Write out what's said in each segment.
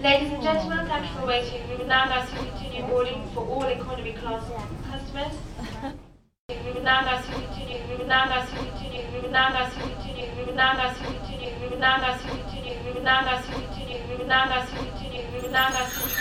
Ladies and gentlemen, thank you for waiting. We would now like to continue boarding for all economy class customers. We would now like to continue. We would now like to continue. We would now like to continue. We would now like to continue. We would now like to continue. We would now like to continue. We would now like to continue. We would now like to continue.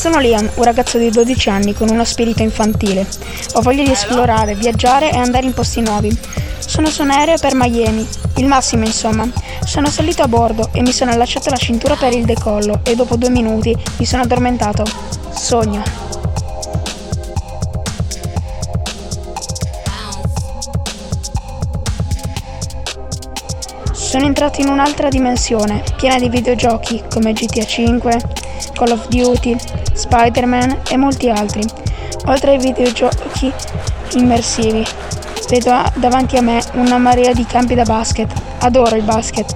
Sono Liam, un ragazzo di 12 anni con uno spirito infantile. Ho voglia di esplorare, viaggiare e andare in posti nuovi. Sono su un aereo per Miami, il massimo insomma. Sono salito a bordo e mi sono allacciato la cintura per il decollo e dopo due minuti mi sono addormentato. Sogno. Sono entrato in un'altra dimensione, piena di videogiochi come GTA 5, Call of Duty, Spider-Man e molti altri. Oltre ai videogiochi immersivi, vedo a- davanti a me una marea di campi da basket. Adoro il basket.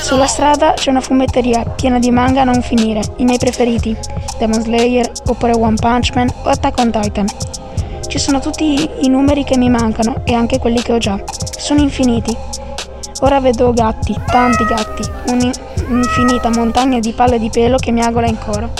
Sulla strada c'è una fumetteria piena di manga a non finire, i miei preferiti, Demon Slayer, oppure One Punch Man o Attack on Titan. Ci sono tutti i numeri che mi mancano e anche quelli che ho già. Sono infiniti. Ora vedo gatti, tanti gatti, un'infinita montagna di palle di pelo che mi agola in coro.